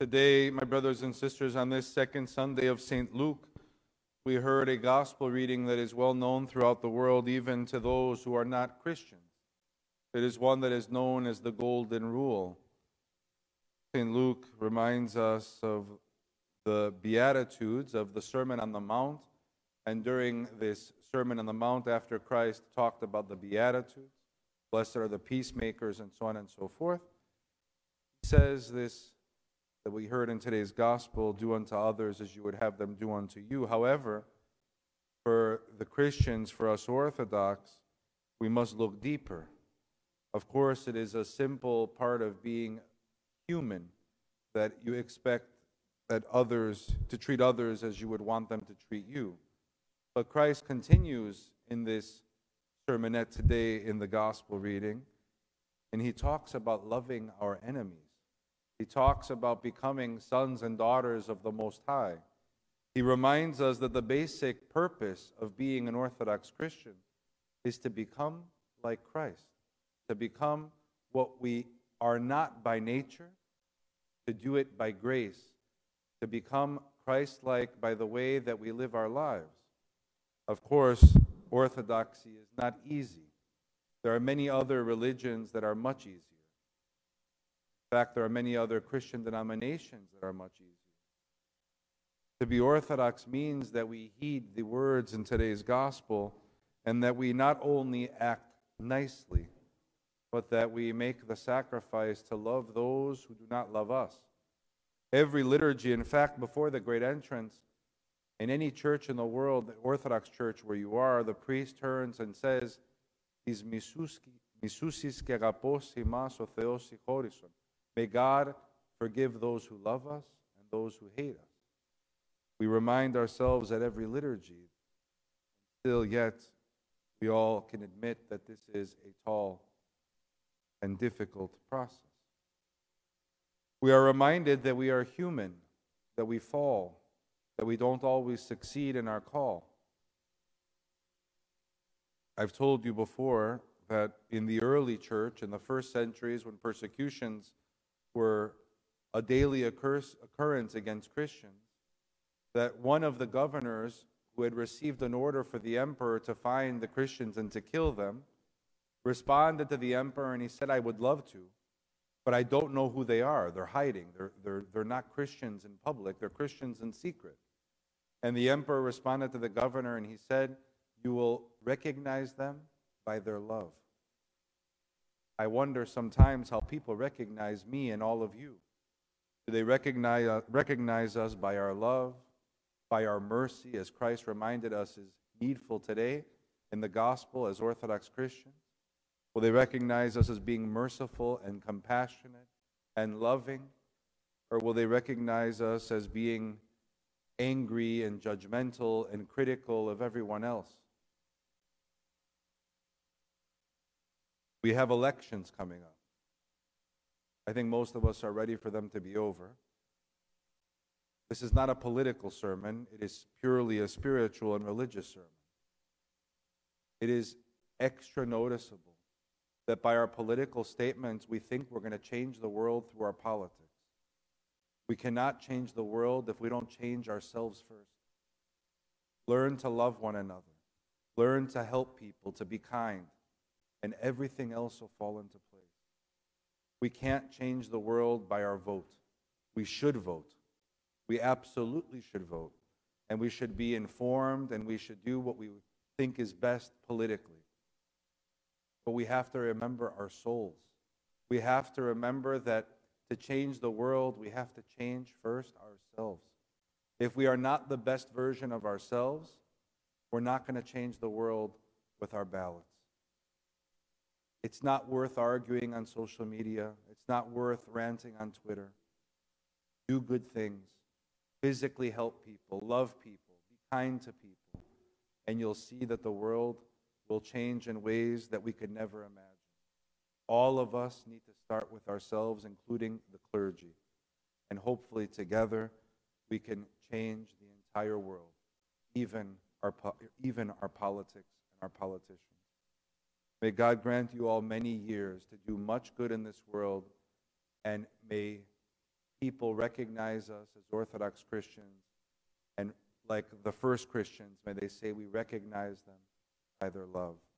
Today, my brothers and sisters, on this second Sunday of St. Luke, we heard a gospel reading that is well known throughout the world, even to those who are not Christians. It is one that is known as the Golden Rule. St. Luke reminds us of the Beatitudes of the Sermon on the Mount. And during this Sermon on the Mount, after Christ talked about the Beatitudes, blessed are the peacemakers, and so on and so forth, he says this that we heard in today's gospel do unto others as you would have them do unto you. However, for the Christians, for us Orthodox, we must look deeper. Of course, it is a simple part of being human that you expect that others to treat others as you would want them to treat you. But Christ continues in this sermonette today in the gospel reading, and he talks about loving our enemies. He talks about becoming sons and daughters of the Most High. He reminds us that the basic purpose of being an Orthodox Christian is to become like Christ, to become what we are not by nature, to do it by grace, to become Christ like by the way that we live our lives. Of course, orthodoxy is not easy. There are many other religions that are much easier. In fact, there are many other Christian denominations that are much easier. To be Orthodox means that we heed the words in today's gospel and that we not only act nicely, but that we make the sacrifice to love those who do not love us. Every liturgy, in fact, before the great entrance, in any church in the world, the Orthodox church where you are, the priest turns and says, These misusis keraposi mas theosi horison. May God forgive those who love us and those who hate us. We remind ourselves at every liturgy, still yet, we all can admit that this is a tall and difficult process. We are reminded that we are human, that we fall, that we don't always succeed in our call. I've told you before that in the early church, in the first centuries, when persecutions were a daily occurrence against Christians, that one of the governors who had received an order for the emperor to find the Christians and to kill them responded to the emperor and he said, I would love to, but I don't know who they are. They're hiding. They're, they're, they're not Christians in public, they're Christians in secret. And the emperor responded to the governor and he said, You will recognize them by their love. I wonder sometimes how people recognize me and all of you. Do they recognize, uh, recognize us by our love, by our mercy, as Christ reminded us is needful today in the gospel as Orthodox Christians? Will they recognize us as being merciful and compassionate and loving? Or will they recognize us as being angry and judgmental and critical of everyone else? We have elections coming up. I think most of us are ready for them to be over. This is not a political sermon, it is purely a spiritual and religious sermon. It is extra noticeable that by our political statements we think we're going to change the world through our politics. We cannot change the world if we don't change ourselves first. Learn to love one another, learn to help people, to be kind, and everything else will fall into place. We can't change the world by our vote. We should vote. We absolutely should vote. And we should be informed and we should do what we think is best politically. But we have to remember our souls. We have to remember that to change the world, we have to change first ourselves. If we are not the best version of ourselves, we're not going to change the world with our ballots. It's not worth arguing on social media. It's not worth ranting on Twitter. Do good things. Physically help people. Love people. Be kind to people. And you'll see that the world will change in ways that we could never imagine. All of us need to start with ourselves, including the clergy. And hopefully, together, we can change the entire world, even our, even our politics and our politicians. May God grant you all many years to do much good in this world, and may people recognize us as Orthodox Christians. And like the first Christians, may they say we recognize them by their love.